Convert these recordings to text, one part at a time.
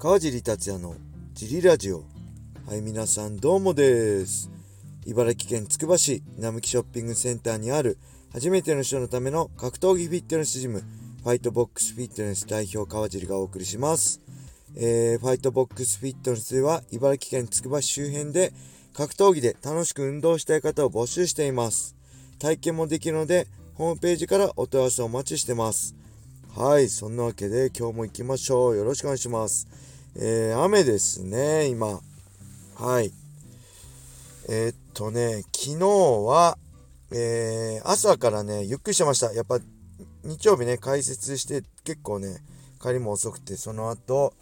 川尻達也のジリラジオ。はい皆さんどうもです。茨城県つくば市並木ショッピングセンターにある初めての人のための格闘技フィットネスジムファイトボックスフィットネス代表川尻がお送りします。えー、ファイトボックスフィットネスでは茨城県つくば市周辺で格闘技で楽しく運動したい方を募集しています。体験もできるのでホームページからお問い合わせをお待ちしてます。はいそんなわけで今日も行きましょう。よろしくお願いします。えー、雨ですね今。はい。えー、っとね昨日はえー、朝からねゆっくりしてました。やっぱ日曜日ね解説して結構ね帰りも遅くてその後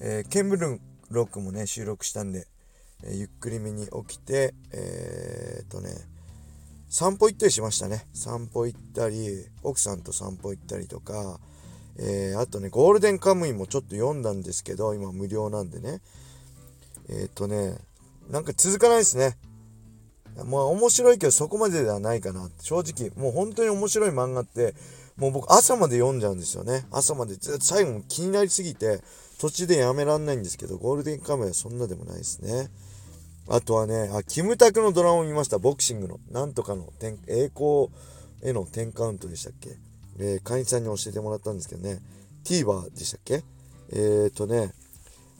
えー、ケンブルンロックもね、収録したんで、えー、ゆっくりめに起きて、えー、っとね、散歩行ったりしましたね。散歩行ったり、奥さんと散歩行ったりとか、えー、あとね、ゴールデンカムイもちょっと読んだんですけど、今無料なんでね。えっとね、なんか続かないですね。まあ面白いけどそこまでではないかな。正直、もう本当に面白い漫画って、もう僕朝まで読んじゃうんですよね。朝までずっと最後も気になりすぎて、途中でやめらんないんですけど、ゴールデンカムイはそんなでもないですね。あとはね、あ、キムタクのドラマを見ました。ボクシングの。なんとかの、栄光への10カウントでしたっけ？えー、会員さんに教えてもらったんですけどね。TVer でしたっけ？えーとね、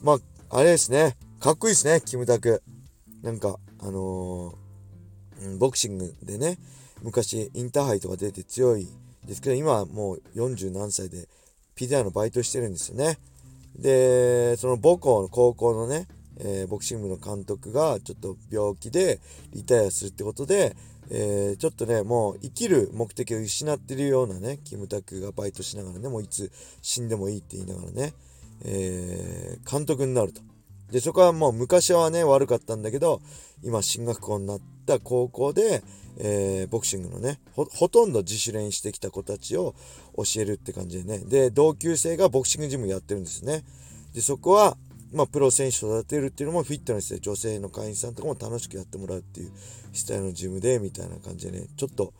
まあ、あれですね。かっこいいですね、キムタク。なんか、あのー、ボクシングでね、昔インターハイとか出て強いですけど、今はもう40何歳で、ピザのバイトしてるんですよね。で、その母校の高校のね、えー、ボクシング部の監督がちょっと病気でリタイアするってことで、えー、ちょっとね、もう生きる目的を失ってるようなね、キムタクがバイトしながらね、もういつ死んでもいいって言いながらね、えー、監督になると。で、そこはもう昔はね、悪かったんだけど、今進学校になった高校で、えー、ボクシングのねほ、ほとんど自主練してきた子たちを教えるって感じでね。で、同級生がボクシングジムやってるんですね。で、そこは、まあ、プロ選手育てるっていうのもフィットネスで女性の会員さんとかも楽しくやってもらうっていうスタイルのジムでみたいな感じでね、ちょっと、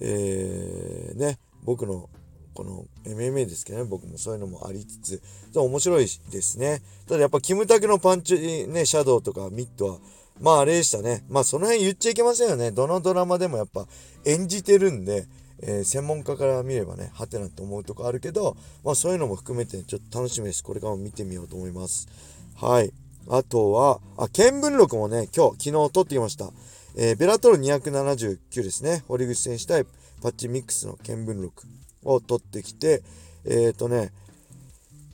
えー、ね、僕のこの MMA ですけどね、僕もそういうのもありつつ、面白いですね。ただやっぱキムタクのパンチ、ね、シャドウとかミットは、まああれでしたね。まあその辺言っちゃいけませんよね。どのドラマでもやっぱ演じてるんで、えー、専門家から見ればね、はてなって思うとこあるけど、まあそういうのも含めてちょっと楽しみです。これからも見てみようと思います。はい。あとは、あ、見聞録もね、今日、昨日撮ってきました。えー、ベラトル279ですね。堀口選手対パッチミックスの見聞録を取ってきて、えっ、ー、とね、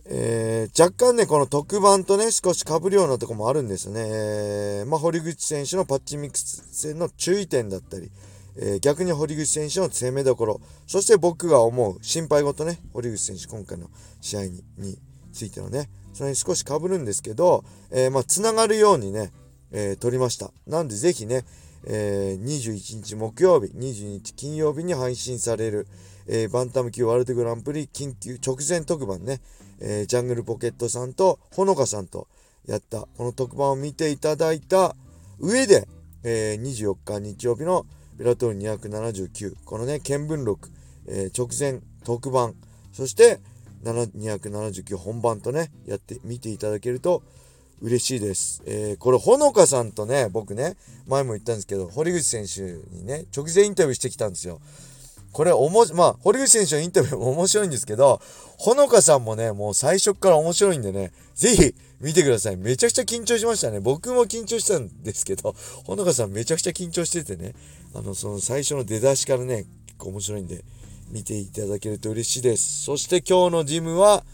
えー、若干ね、この特番とね、少し被るようなとこもあるんですよね。えー、まあ、堀口選手のパッチミックス戦の注意点だったり、えー、逆に堀口選手の攻めどころ、そして僕が思う心配事ね、堀口選手今回の試合にについてのね、それに少し被るんですけど、えー、まあ、つながるようにね、えー、撮りました。なんでぜひね、えー、21日木曜日、22日金曜日に配信される、えー、バンタム級ワールドグランプリ緊急直前特番ね、えー、ジャングルポケットさんとほのかさんとやったこの特番を見ていただいた上で、えー、24日日曜日のベラトール279このね見聞録、えー、直前特番そして279本番とねやって見ていただけると嬉しいです。えー、これ、ほのかさんとね、僕ね、前も言ったんですけど、堀口選手にね、直前インタビューしてきたんですよ。これおも、まあ、堀口選手のインタビューも面白いんですけど、ほのかさんもね、もう最初から面白いんでね、ぜひ見てください。めちゃくちゃ緊張しましたね。僕も緊張したんですけど、ほのかさんめちゃくちゃ緊張しててね、あの、その最初の出だしからね、結構面白いんで、見ていただけると嬉しいです。そして今日のジムは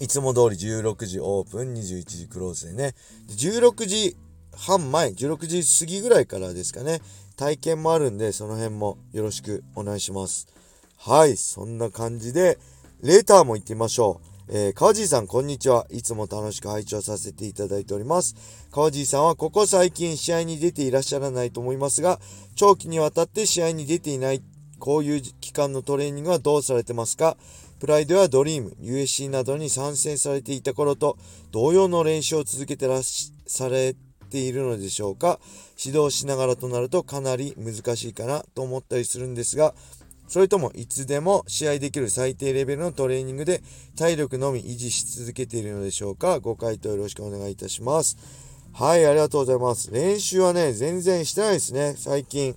いつも通り16時オープン、21時クローズでね、16時半前、16時過ぎぐらいからですかね、体験もあるんで、その辺もよろしくお願いします。はい、そんな感じで、レーターも行ってみましょう。えー、川尻さん、こんにちは。いつも楽しく拝聴させていただいております。川尻さんはここ最近試合に出ていらっしゃらないと思いますが、長期にわたって試合に出ていない、こういう期間のトレーニングはどうされてますか？プライドやドリーム、USC などに参戦されていた頃と同様の練習を続けてらしゃれているのでしょうか？指導しながらとなるとかなり難しいかなと思ったりするんですがそれともいつでも試合できる最低レベルのトレーニングで体力のみ維持し続けているのでしょうか？ご回答よろしくお願いいたします。はい、ありがとうございます。練習はね、全然してないですね、最近。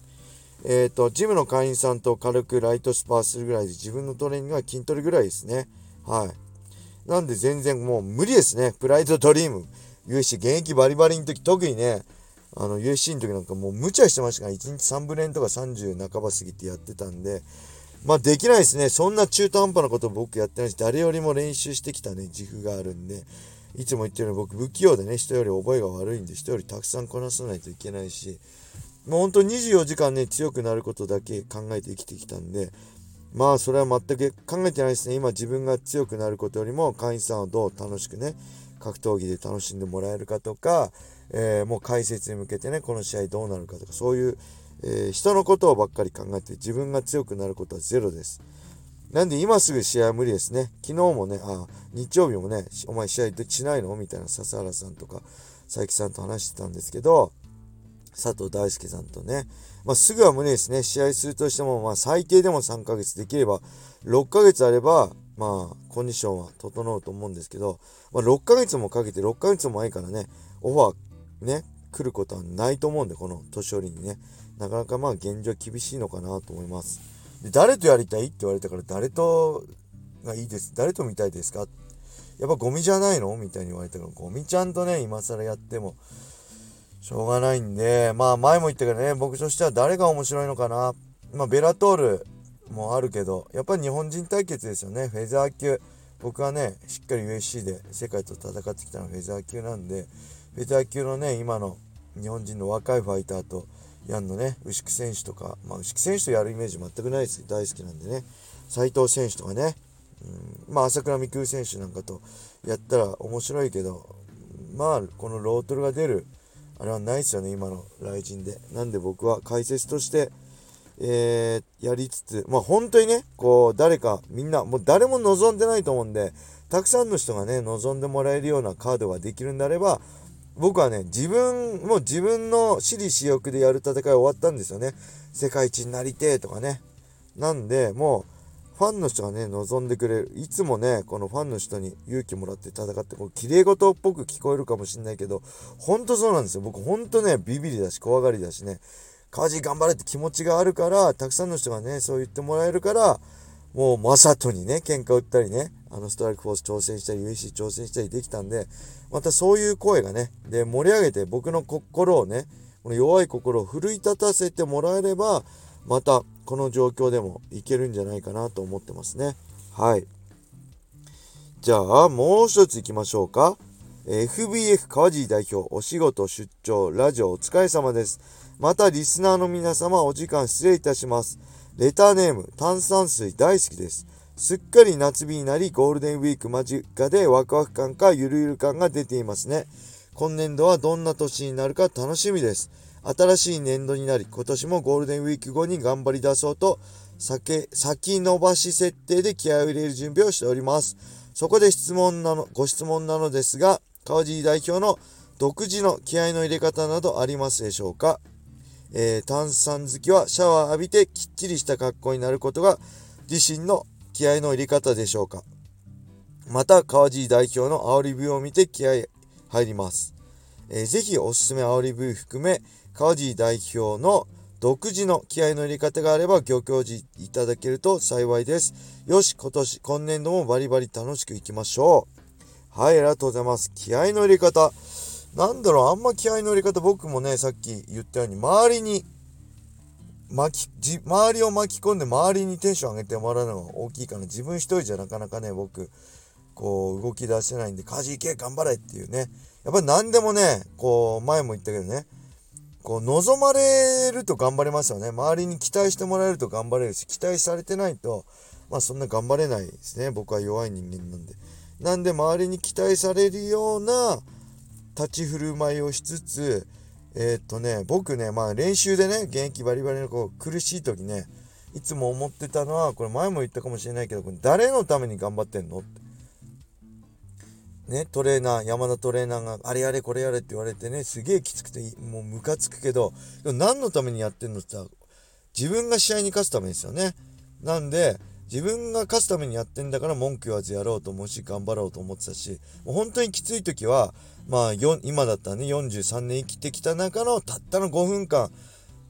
えっ、ー、と、ジムの会員さんと軽くライトスパーするぐらいで自分のトレーニングは筋トレぐらいですね。はい。なんで全然もう無理ですね。プライドドリーム。USC 現役バリバリの時、特にね、あの USC の時なんかもう無茶してましたから、1日3ブレンとか30半ば過ぎてやってたんで、まあできないですね。そんな中途半端なこと僕やってないし、誰よりも練習してきたね、自負があるんで、いつも言ってるように僕不器用でね、人より覚えが悪いんで、人よりたくさんこなさないといけないし、もうほんと24時間ね、強くなることだけ考えて生きてきたんで、まあそれは全く考えてないですね。今自分が強くなることよりも会員さんをどう楽しくね、格闘技で楽しんでもらえるかとか、えー、もう解説に向けてね、この試合どうなるかとか、そういう、えー、人のことをばっかり考えて自分が強くなることはゼロです。なんで今すぐ試合は無理ですね。昨日もね、あ、日曜日もね、お前試合しないの？みたいな笹原さんとか佐伯さんと話してたんですけど、佐藤大輔さんとね、まあ、すぐは無理ですね。試合するとしても、まあ、最低でも3ヶ月できれば、6ヶ月あれば、まあ、コンディションは整うと思うんですけど、まあ、6ヶ月もかけて、6ヶ月も前からね、オファー、ね、来ることはないと思うんで、この年寄りにね。なかなかまあ、現状厳しいのかなと思います。で、誰とやりたいって言われたから、誰とがいいです。誰と見たいですか？やっぱゴミじゃないの？みたいに言われたから、ゴミちゃんとね、今更やっても、しょうがないんで、まあ前も言ったけどね、僕としては誰が面白いのかな。まあベラトールもあるけど、やっぱり日本人対決ですよね。フェザー級。僕はね、しっかり USC で世界と戦ってきたのはフェザー級なんで、フェザー級のね、今の日本人の若いファイターとやんのね、牛久選手とか、まあ牛久選手とやるイメージ全くないです。大好きなんでね。斉藤選手とかね、うん、まあ朝倉未来選手なんかとやったら面白いけど、まあこのロートルが出るあれはないですよね、今の雷神で。なんで僕は解説として、えー、やりつつ、まあ本当にね、こう、誰か、みんな、もう誰も望んでないと思うんで、たくさんの人がね、望んでもらえるようなカードができるんであれば、僕はね、自分、もう自分の私利私欲でやる戦い終わったんですよね。世界一になりてえとかね。なんで、もう、ファンの人がね、望んでくれる。いつもね、このファンの人に勇気もらって戦って、こう、綺麗事っぽく聞こえるかもしんないけど、ほんとそうなんですよ。僕ほんとね、ビビりだし、怖がりだしね、川地頑張れって気持ちがあるから、たくさんの人がね、そう言ってもらえるから、もう、まさとにね、喧嘩売ったりね、あの、ストライクフォース挑戦したり、UEC 挑戦したりできたんで、またそういう声がね、で、盛り上げて僕の心をね、この弱い心を奮い立たせてもらえれば、またこの状況でもいけるんじゃないかなと思ってますね。はい。じゃあ、もう一つ行きましょうか。FBF 川尻代表、お仕事、出張、ラジオお疲れ様です。また、リスナーの皆様、お時間失礼いたします。レターネーム、炭酸水大好きです。すっかり夏日になり、ゴールデンウィーク間近でワクワク感かゆるゆる感が出ていますね。今年度はどんな年になるか楽しみです。新しい年度になり、今年もゴールデンウィーク後に頑張り出そうと、先、先延ばし設定で気合を入れる準備をしております。そこで質問なの、ご質問なのですが、川尻代表の独自の気合の入れ方などありますでしょうか？えー、炭酸好きはシャワー浴びてきっちりした格好になることが自身の気合の入れ方でしょうか？また、川尻代表の煽り V を見て気合入ります。えー、ぜひおすすめ煽り V 含め、川尻代表の独自の気合の入れ方があればご教示いただけると幸いです。よし、今年、今年度もバリバリ楽しくいきましょう。はい、ありがとうございます。気合の入れ方。なんだろう、あんま気合の入れ方、僕もね、さっき言ったように、周りに、巻き、じ、周りを巻き込んで周りにテンション上げてもらうのが大きいかな。自分一人じゃなかなかね、僕、こう、動き出せないんで、家事行け、頑張れっていうね。やっぱり何でもね、こう、前も言ったけどね、こう、望まれると頑張れますよね。周りに期待してもらえると頑張れるし、期待されてないと、まあそんな頑張れないですね。僕は弱い人間なんで。なんで周りに期待されるような立ち振る舞いをしつつ、えー、っとね、僕ね、まあ練習でね、現役バリバリのこう苦しい時ね、いつも思ってたのは、これ前も言ったかもしれないけど、誰のために頑張ってんのって。ね、トレーナー、山田トレーナーが、あれやれこれやれって言われてね、すげえきつくて、もうムカつくけど、でも何のためにやってんのって言ったら、自分が試合に勝つためですよね。なんで、自分が勝つためにやってんだから文句言わずやろうと思うし、頑張ろうと思ってたし、もう本当にきつい時は、まあ、今だったらね、43年生きてきた中のたったの5分間、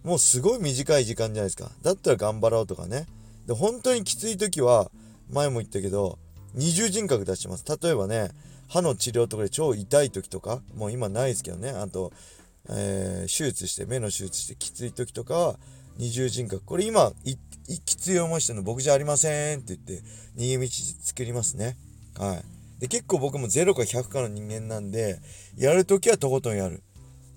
もうすごい短い時間じゃないですか。だったら頑張ろうとかね。で、本当にきつい時は、前も言ったけど、二重人格出してます。例えばね、歯の治療とかで超痛い時とか、もう今ないですけどね、あと、えー、手術して、目の手術してきつい時とかは、二重人格。これ今、きつい思いしてるの僕じゃありませんって言って、逃げ道作りますね。はい。で、結構僕も0か100かの人間なんで、やるときはとことんやる。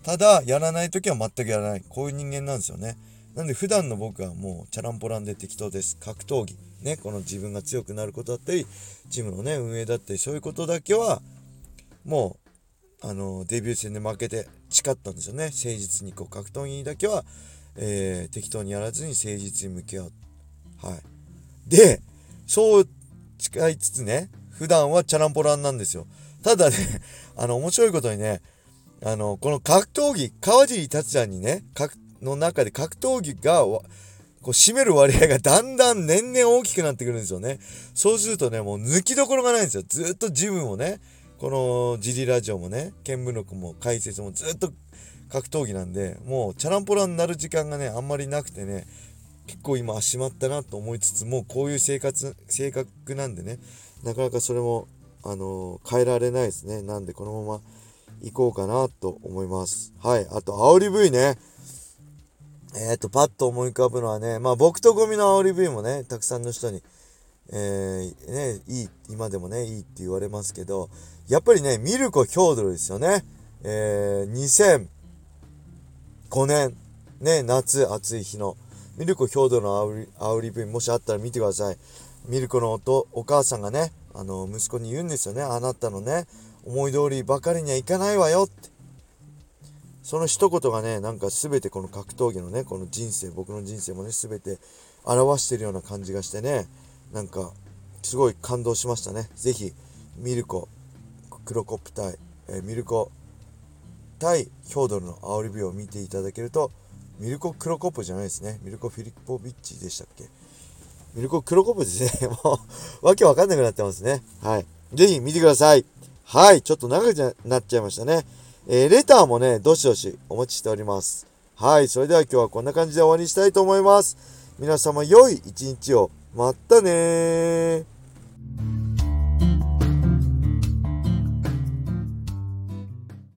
ただ、やらないときは全くやらない。こういう人間なんですよね。なんで普段の僕はもうチャランポランで適当です。格闘技。ね、この自分が強くなることだったり、チームのね、運営だったり、そういうことだけは、もう、あの、デビュー戦で負けて誓ったんですよね。誠実に、こう、格闘技だけは、えー、適当にやらずに誠実に向き合う。はい。で、そう誓いつつね、普段はチャランポランなんですよ。ただね、あの、面白いことにね、あの、この格闘技、川尻達也にね、の中で格闘技が、こう占める割合がだんだん年々大きくなってくるんですよね。そうするとね、もう抜きどころがないんですよ。ずっとジムもね、このジリラジオもね、見聞録も解説もずっと格闘技なんで、もうチャランポラになる時間がね、あんまりなくてね、結構今しまったなと思いつつもう、こういう生活、性格なんでね、なかなかそれも、あのー、変えられないですね。なんでこのまま行こうかなと思います。はい。あと、煽り V ね。えっ、ー、と、パッと思い浮かぶのはね、まあ僕とゴミの煽り V もね、たくさんの人に、えー、ね、いい、今でもね、いいって言われますけど、やっぱりね、ミルコ・ヒョードルですよね。えー、2005年、ね、夏、暑い日の、ミルコ・ヒョードルの煽り、煽り V、もしあったら見てください。ミルコのおお母さんがね、あの、息子に言うんですよね。あなたのね、思い通りばかりにはいかないわよって。その一言がね、なんか全てこの格闘技のね、この人生、僕の人生もね、全て表してるような感じがしてね、なんか、すごい感動しましたね。ぜひ、ミルコ、クロコップ対、えー、ミルコ対ヒョードルの煽り火を見ていただけると、ミルコ・クロコップじゃないですね。ミルコ・フィリッポビッチでしたっけ？ミルコ・クロコップですね。もう、わけわかんなくなってますね。はい。ぜひ見てください。はい。ちょっと長くなっちゃいましたね。えー、レターもね、どしどしお待ちしております。はい。それでは今日はこんな感じで終わりにしたいと思います。皆様良い一日を。またねー